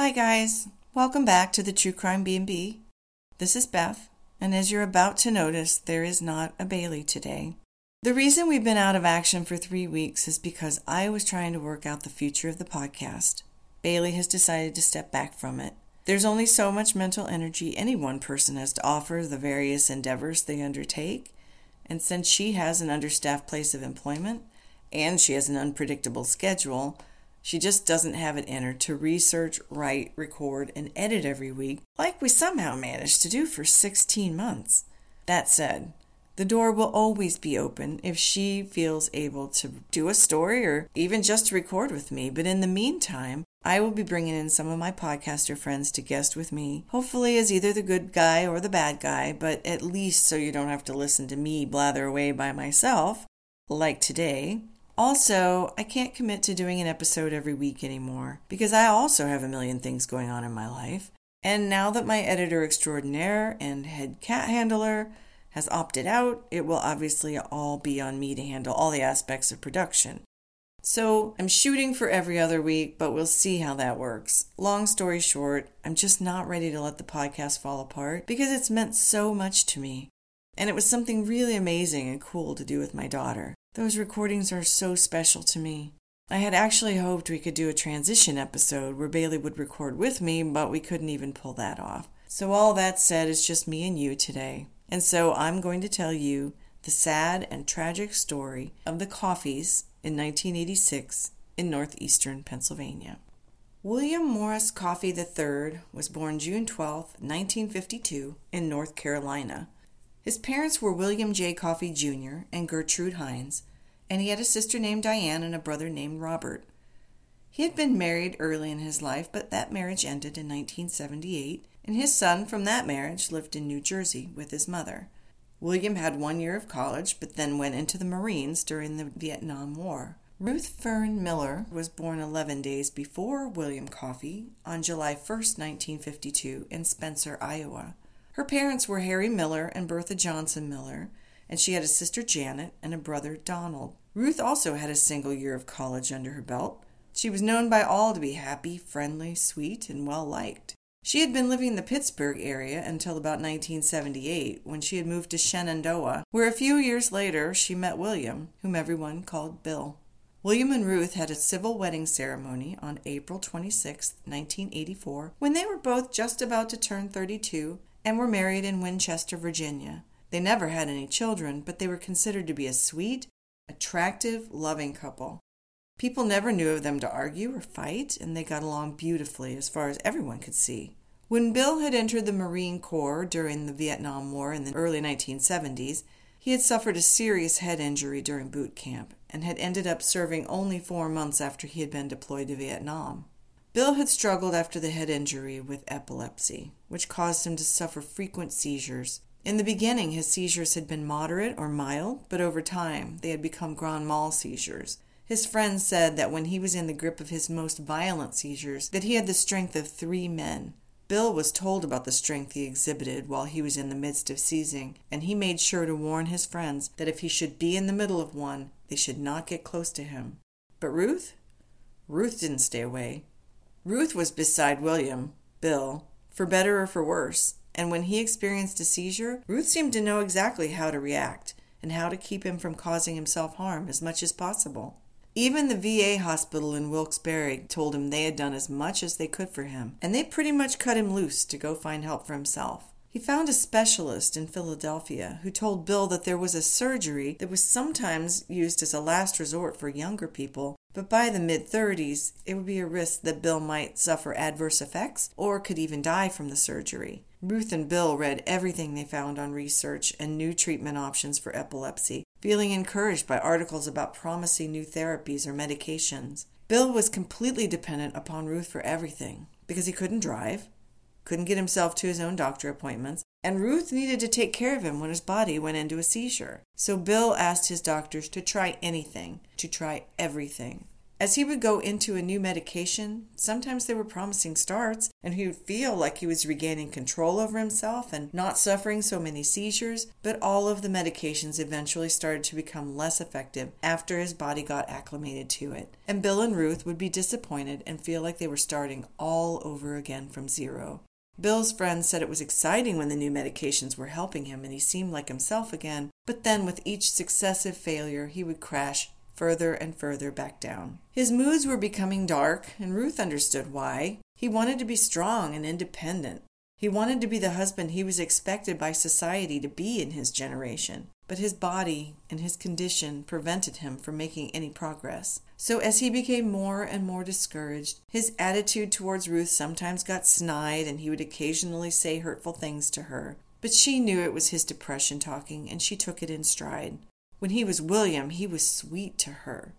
Hi guys, welcome back to the True Crime B&B. This is Beth, and as you're about to notice, there is not a Bailey today. The reason we've been out of action for 3 weeks is because I was trying to work out the future of the podcast. Bailey has decided to step back from it. There's only so much mental energy any one person has to offer the various endeavors they undertake, and since she has an understaffed place of employment and she has an unpredictable schedule, she just doesn't have it in her to research, write, record, and edit every week like we somehow managed to do for 16 months. That said, the door will always be open if she feels able to do a story or even just to record with me. But in the meantime, I will be bringing in some of my podcaster friends to guest with me, hopefully as either the good guy or the bad guy, but at least so you don't have to listen to me blather away by myself, like today. Also, I can't commit to doing an episode every week anymore because I also have a million things going on in my life. And now that my editor extraordinaire and head cat handler has opted out, it will obviously all be on me to handle all the aspects of production. So I'm shooting for every other week, but we'll see how that works. Long story short, I'm just not ready to let the podcast fall apart because it's meant so much to me. And it was something really amazing and cool to do with my daughter. Those recordings are so special to me. I had actually hoped we could do a transition episode where Bailey would record with me, but we couldn't even pull that off. So, all that said, it's just me and you today. And so, I'm going to tell you the sad and tragic story of the Coffeys in 1986 in northeastern Pennsylvania. William Morris Coffey III was born June 12, 1952, in North Carolina. His parents were William J. Coffey Jr. and Gertrude Hines, and he had a sister named Diane and a brother named Robert. He had been married early in his life, but that marriage ended in 1978, and his son from that marriage lived in New Jersey with his mother. William had one year of college, but then went into the Marines during the Vietnam War. Ruth Fern Miller was born 11 days before William Coffey on July 1, 1952, in Spencer, Iowa. Her parents were Harry Miller and Bertha Johnson Miller, and she had a sister Janet and a brother Donald. Ruth also had a single year of college under her belt. She was known by all to be happy, friendly, sweet, and well liked. She had been living in the Pittsburgh area until about 1978 when she had moved to Shenandoah, where a few years later she met William, whom everyone called Bill. William and Ruth had a civil wedding ceremony on April 26, 1984, when they were both just about to turn 32 and were married in Winchester, Virginia. They never had any children, but they were considered to be a sweet, attractive, loving couple. People never knew of them to argue or fight, and they got along beautifully as far as everyone could see. When Bill had entered the Marine Corps during the Vietnam War in the early 1970s, he had suffered a serious head injury during boot camp and had ended up serving only four months after he had been deployed to Vietnam. Bill had struggled after the head injury with epilepsy, which caused him to suffer frequent seizures. In the beginning, his seizures had been moderate or mild, but over time they had become grand mal seizures. His friends said that when he was in the grip of his most violent seizures, that he had the strength of three men. Bill was told about the strength he exhibited while he was in the midst of seizing, and he made sure to warn his friends that if he should be in the middle of one, they should not get close to him. But Ruth? Ruth didn't stay away. Ruth was beside William, Bill, for better or for worse, and when he experienced a seizure, Ruth seemed to know exactly how to react and how to keep him from causing himself harm as much as possible. Even the VA hospital in Wilkes-Barre told him they had done as much as they could for him, and they pretty much cut him loose to go find help for himself. He found a specialist in Philadelphia who told Bill that there was a surgery that was sometimes used as a last resort for younger people, but by the mid 30s, it would be a risk that Bill might suffer adverse effects or could even die from the surgery. Ruth and Bill read everything they found on research and new treatment options for epilepsy, feeling encouraged by articles about promising new therapies or medications. Bill was completely dependent upon Ruth for everything because he couldn't drive, couldn't get himself to his own doctor appointments, and Ruth needed to take care of him when his body went into a seizure. So Bill asked his doctors to try anything, to try everything. As he would go into a new medication, sometimes they were promising starts, and he would feel like he was regaining control over himself and not suffering so many seizures, but all of the medications eventually started to become less effective after his body got acclimated to it. And Bill and Ruth would be disappointed and feel like they were starting all over again from zero. Bill's friends said it was exciting when the new medications were helping him and he seemed like himself again, but then with each successive failure, he would crash further and further back down. His moods were becoming dark, and Ruth understood why. He wanted to be strong and independent. He wanted to be the husband he was expected by society to be in his generation, but his body and his condition prevented him from making any progress. So, as he became more and more discouraged, his attitude towards Ruth sometimes got snide and he would occasionally say hurtful things to her. But she knew it was his depression talking, and she took it in stride. When he was William, he was sweet to her.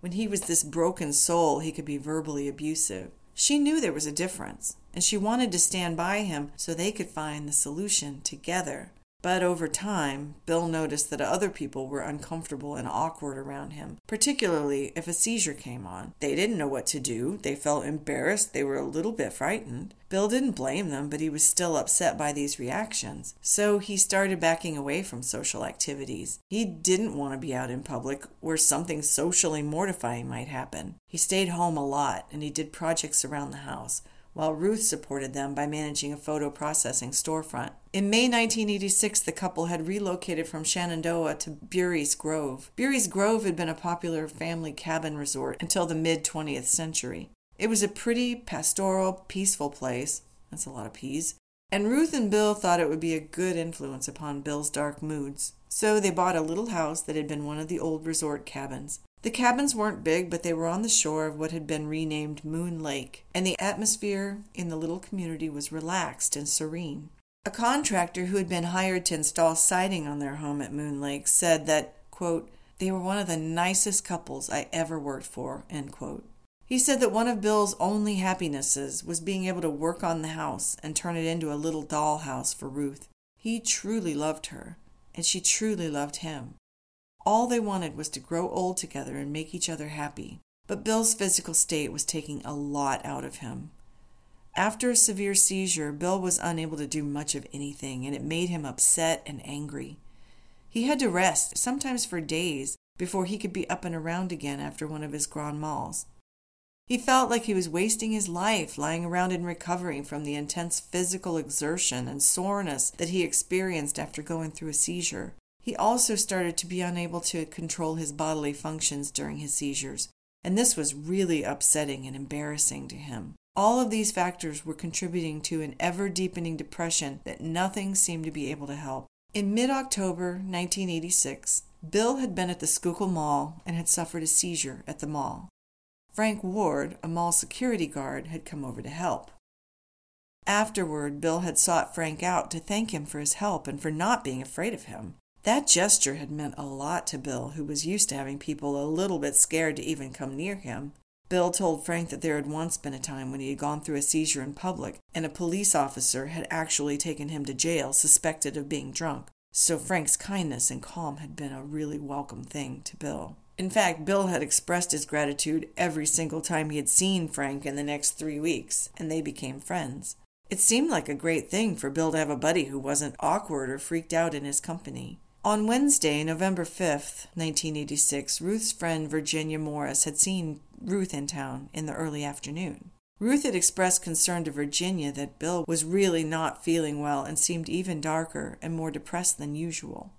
When he was this broken soul, he could be verbally abusive. She knew there was a difference, and she wanted to stand by him so they could find the solution together. But over time, Bill noticed that other people were uncomfortable and awkward around him, particularly if a seizure came on. They didn't know what to do. They felt embarrassed. They were a little bit frightened. Bill didn't blame them, but he was still upset by these reactions. So he started backing away from social activities. He didn't want to be out in public where something socially mortifying might happen. He stayed home a lot and he did projects around the house while Ruth supported them by managing a photo processing storefront. In May 1986, the couple had relocated from Shenandoah to Bury's Grove. Bury's Grove had been a popular family cabin resort until the mid 20th century. It was a pretty, pastoral, peaceful place. That's a lot of peas. And Ruth and Bill thought it would be a good influence upon Bill's dark moods. So they bought a little house that had been one of the old resort cabins. The cabins weren't big, but they were on the shore of what had been renamed Moon Lake, and the atmosphere in the little community was relaxed and serene. A contractor who had been hired to install siding on their home at Moon Lake said that, quote, they were one of the nicest couples I ever worked for, end quote. He said that one of Bill's only happinesses was being able to work on the house and turn it into a little doll house for Ruth. He truly loved her, and she truly loved him. All they wanted was to grow old together and make each other happy. But Bill's physical state was taking a lot out of him. After a severe seizure, Bill was unable to do much of anything, and it made him upset and angry. He had to rest, sometimes for days, before he could be up and around again after one of his grand mals. He felt like he was wasting his life lying around and recovering from the intense physical exertion and soreness that he experienced after going through a seizure. He also started to be unable to control his bodily functions during his seizures, and this was really upsetting and embarrassing to him. All of these factors were contributing to an ever deepening depression that nothing seemed to be able to help. In mid October 1986, Bill had been at the Schuylkill Mall and had suffered a seizure at the mall. Frank Ward, a mall security guard, had come over to help. Afterward, Bill had sought Frank out to thank him for his help and for not being afraid of him. That gesture had meant a lot to Bill, who was used to having people a little bit scared to even come near him. Bill told Frank that there had once been a time when he had gone through a seizure in public, and a police officer had actually taken him to jail suspected of being drunk. So Frank's kindness and calm had been a really welcome thing to Bill. In fact, Bill had expressed his gratitude every single time he had seen Frank in the next three weeks, and they became friends. It seemed like a great thing for Bill to have a buddy who wasn't awkward or freaked out in his company. On Wednesday, November 5th, 1986, Ruth's friend Virginia Morris had seen Ruth in town in the early afternoon. Ruth had expressed concern to Virginia that Bill was really not feeling well and seemed even darker and more depressed than usual.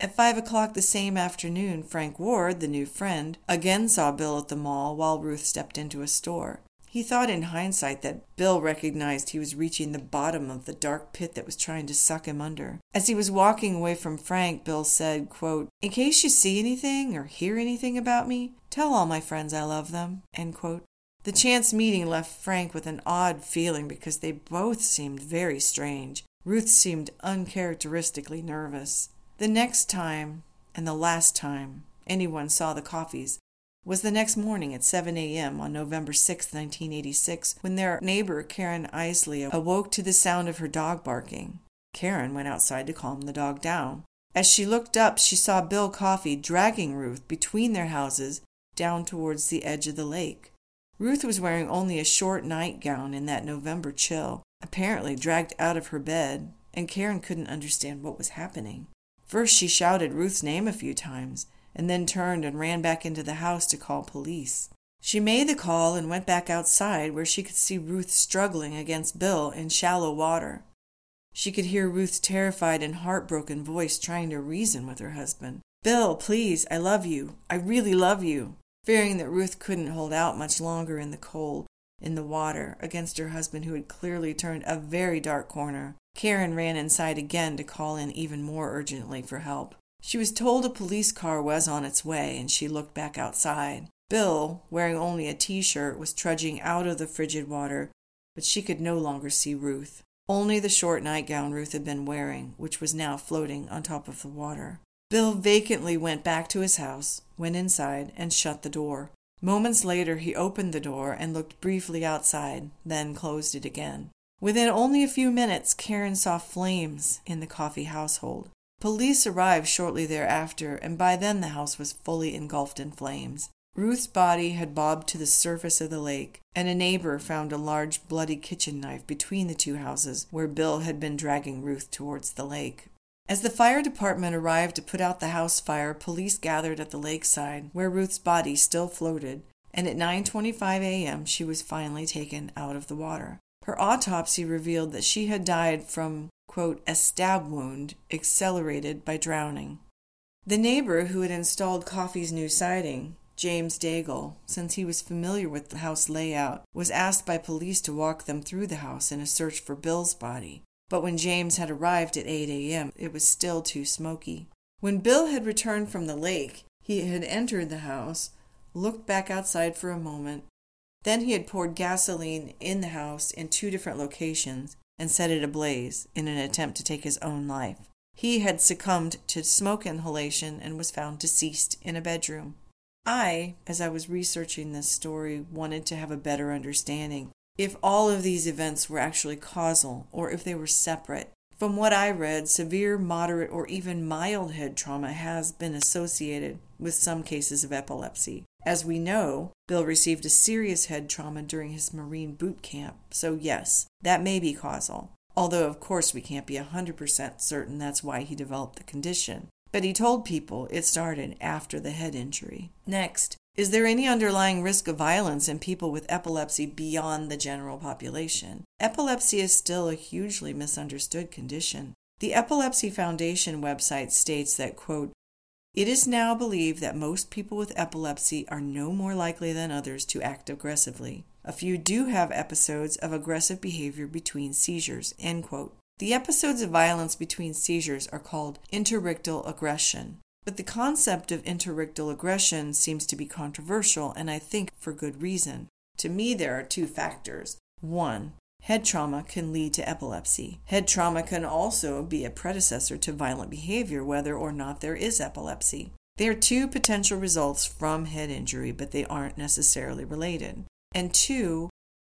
At five o'clock the same afternoon, Frank Ward, the new friend, again saw Bill at the mall while Ruth stepped into a store. He thought in hindsight that Bill recognized he was reaching the bottom of the dark pit that was trying to suck him under. As he was walking away from Frank, Bill said, quote, In case you see anything or hear anything about me, tell all my friends I love them. End quote. The chance meeting left Frank with an odd feeling because they both seemed very strange. Ruth seemed uncharacteristically nervous. The next time, and the last time, anyone saw the Coffeys, was the next morning at 7 a.m. on November 6, 1986, when their neighbor Karen Isley awoke to the sound of her dog barking. Karen went outside to calm the dog down. As she looked up, she saw Bill Coffey dragging Ruth between their houses down towards the edge of the lake. Ruth was wearing only a short nightgown in that November chill, apparently dragged out of her bed, and Karen couldn't understand what was happening. First, she shouted Ruth's name a few times, and then turned and ran back into the house to call police. She made the call and went back outside where she could see Ruth struggling against Bill in shallow water. She could hear Ruth's terrified and heartbroken voice trying to reason with her husband. Bill, please, I love you. I really love you. Fearing that Ruth couldn't hold out much longer in the cold, in the water, against her husband who had clearly turned a very dark corner, Karen ran inside again to call in even more urgently for help. She was told a police car was on its way, and she looked back outside. Bill, wearing only a t shirt, was trudging out of the frigid water, but she could no longer see Ruth. Only the short nightgown Ruth had been wearing, which was now floating on top of the water. Bill vacantly went back to his house, went inside, and shut the door. Moments later, he opened the door and looked briefly outside, then closed it again. Within only a few minutes, Karen saw flames in the Coffey household. Police arrived shortly thereafter, and by then the house was fully engulfed in flames. Ruth's body had bobbed to the surface of the lake, and a neighbor found a large bloody kitchen knife between the two houses where Bill had been dragging Ruth towards the lake. As the fire department arrived to put out the house fire, police gathered at the lakeside, where Ruth's body still floated, and at 9:25 a.m. she was finally taken out of the water. Her autopsy revealed that she had died from quote, a stab wound accelerated by drowning. The neighbor who had installed Coffey's new siding, James Daigle, since he was familiar with the house layout, was asked by police to walk them through the house in a search for Bill's body. But when James had arrived at 8 a.m., it was still too smoky. When Bill had returned from the lake, he had entered the house, looked back outside for a moment. Then he had poured gasoline in the house in two different locations and set it ablaze in an attempt to take his own life. He had succumbed to smoke inhalation and was found deceased in a bedroom. I, as I was researching this story, wanted to have a better understanding if all of these events were actually causal or if they were separate. From what I read, severe, moderate, or even mild head trauma has been associated with some cases of epilepsy. As we know, Bill received a serious head trauma during his Marine boot camp, so yes, that may be causal. Although, of course, we can't be 100% certain that's why he developed the condition. But he told people it started after the head injury. Next, is there any underlying risk of violence in people with epilepsy beyond the general population? Epilepsy is still a hugely misunderstood condition. The Epilepsy Foundation website states that, quote, it is now believed that most people with epilepsy are no more likely than others to act aggressively. A few do have episodes of aggressive behavior between seizures. The episodes of violence between seizures are called interictal aggression. But the concept of interictal aggression seems to be controversial, and I think for good reason. To me, there are two factors. One, head trauma can lead to epilepsy. Head trauma can also be a predecessor to violent behavior, whether or not there is epilepsy. There are two potential results from head injury, but they aren't necessarily related. And two,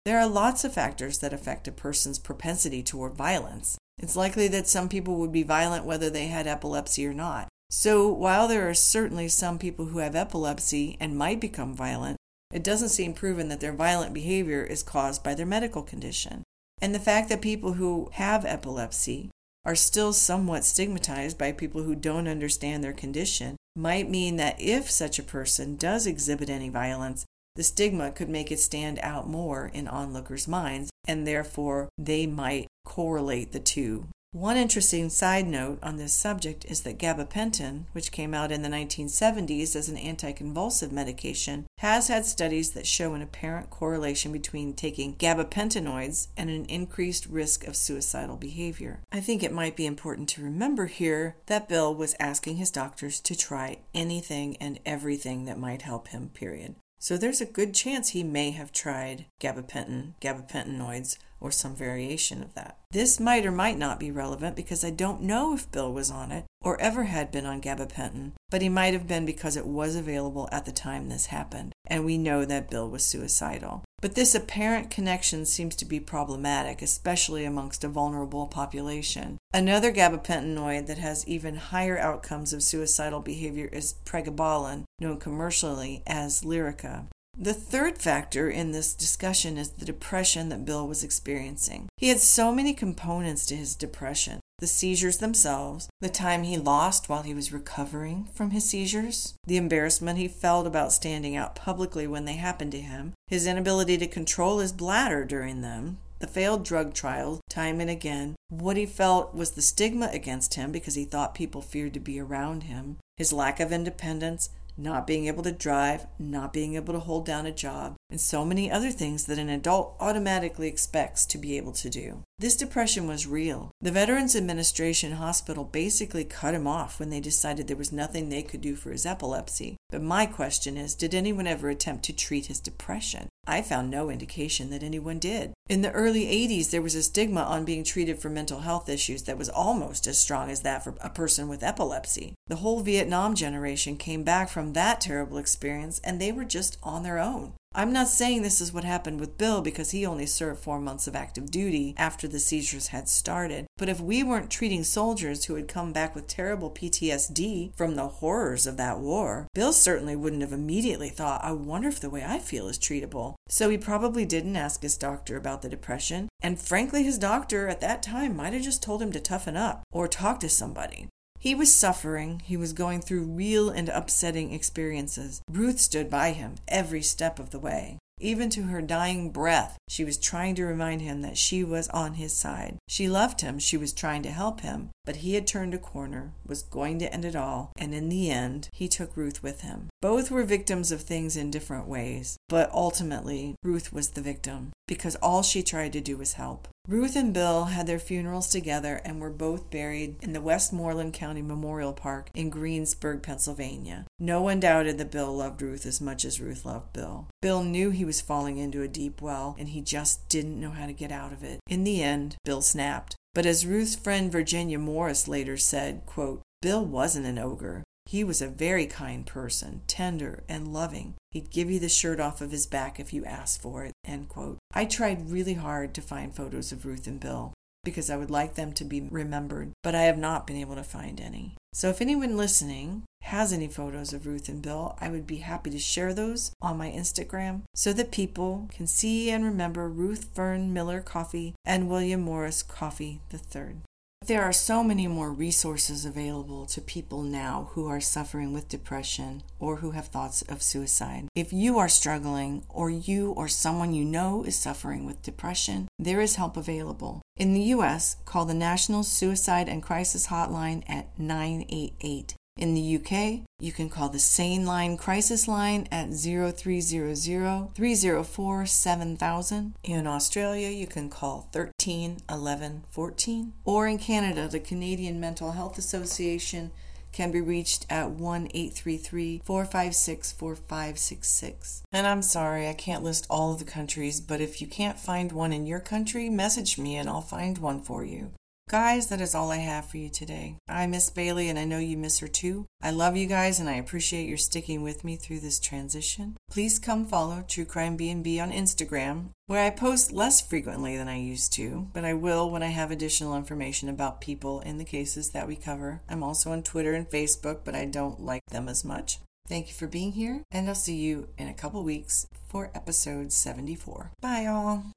there are lots of factors that affect a person's propensity toward violence. It's likely that some people would be violent whether they had epilepsy or not. So, while there are certainly some people who have epilepsy and might become violent, it doesn't seem proven that their violent behavior is caused by their medical condition. And the fact that people who have epilepsy are still somewhat stigmatized by people who don't understand their condition might mean that if such a person does exhibit any violence, the stigma could make it stand out more in onlookers' minds, and therefore they might correlate the two one interesting side note on this subject is that gabapentin, which came out in the 1970s as an anticonvulsive medication, has had studies that show an apparent correlation between taking gabapentinoids and an increased risk of suicidal behavior. I think it might be important to remember here that Bill was asking his doctors to try anything and everything that might help him, period. So there's a good chance he may have tried gabapentin, gabapentinoids, or some variation of that. This might or might not be relevant because I don't know if Bill was on it, or ever had been on gabapentin, but he might have been because it was available at the time this happened, and we know that Bill was suicidal. But this apparent connection seems to be problematic, especially amongst a vulnerable population. Another gabapentinoid that has even higher outcomes of suicidal behavior is pregabalin, known commercially as Lyrica. The third factor in this discussion is the depression that Bill was experiencing. He had so many components to his depression the seizures themselves, the time he lost while he was recovering from his seizures, the embarrassment he felt about standing out publicly when they happened to him, his inability to control his bladder during them, the failed drug trials time and again, what he felt was the stigma against him because he thought people feared to be around him, his lack of independence, not being able to drive, not being able to hold down a job, and so many other things that an adult automatically expects to be able to do. This depression was real. The Veterans Administration Hospital basically cut him off when they decided there was nothing they could do for his epilepsy. But my question is did anyone ever attempt to treat his depression? I found no indication that anyone did. In the early 80s, there was a stigma on being treated for mental health issues that was almost as strong as that for a person with epilepsy. The whole Vietnam generation came back from that terrible experience and they were just on their own. I'm not saying this is what happened with Bill because he only served four months of active duty after the seizures had started. But if we weren't treating soldiers who had come back with terrible PTSD from the horrors of that war, Bill certainly wouldn't have immediately thought, I wonder if the way I feel is treatable. So he probably didn't ask his doctor about the depression. And frankly, his doctor at that time might have just told him to toughen up or talk to somebody. He was suffering. He was going through real and upsetting experiences. Ruth stood by him every step of the way. Even to her dying breath, she was trying to remind him that she was on his side. She loved him, she was trying to help him, but he had turned a corner, was going to end it all, and in the end, he took Ruth with him. Both were victims of things in different ways, but ultimately, Ruth was the victim because all she tried to do was help. Ruth and Bill had their funerals together and were both buried in the Westmoreland County Memorial Park in Greensburg, Pennsylvania. No one doubted that Bill loved Ruth as much as Ruth loved Bill. Bill knew he was falling into a deep well and he just didn't know how to get out of it. In the end, Bill snapped. But as Ruth's friend Virginia Morris later said, quote, Bill wasn't an ogre. He was a very kind person, tender and loving. He'd give you the shirt off of his back if you asked for it. End quote. I tried really hard to find photos of Ruth and Bill because I would like them to be remembered, but I have not been able to find any. So if anyone listening has any photos of Ruth and Bill, I would be happy to share those on my Instagram so that people can see and remember Ruth Fern Miller Coffey and William Morris Coffey III. There are so many more resources available to people now who are suffering with depression or who have thoughts of suicide. If you are struggling or you or someone you know is suffering with depression, there is help available. In the US, call the National Suicide and Crisis Hotline at 988 in the UK, you can call the Sane Line Crisis Line at 0300 304 7000. In Australia, you can call 13 11 14. Or in Canada, the Canadian Mental Health Association can be reached at 1 833 456 4566. And I'm sorry, I can't list all of the countries, but if you can't find one in your country, message me and I'll find one for you. Guys, that is all I have for you today. I miss Bailey and I know you miss her too. I love you guys and I appreciate your sticking with me through this transition. Please come follow True Crime B&B on Instagram, where I post less frequently than I used to, but I will when I have additional information about people in the cases that we cover. I'm also on Twitter and Facebook, but I don't like them as much. Thank you for being here, and I'll see you in a couple weeks for episode 74. Bye, all.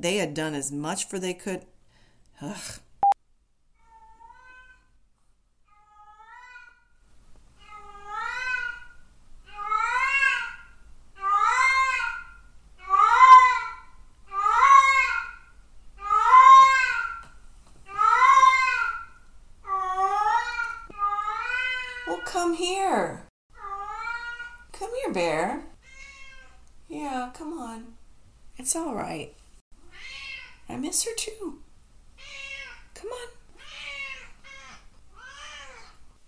They had done as much for they could. Ugh.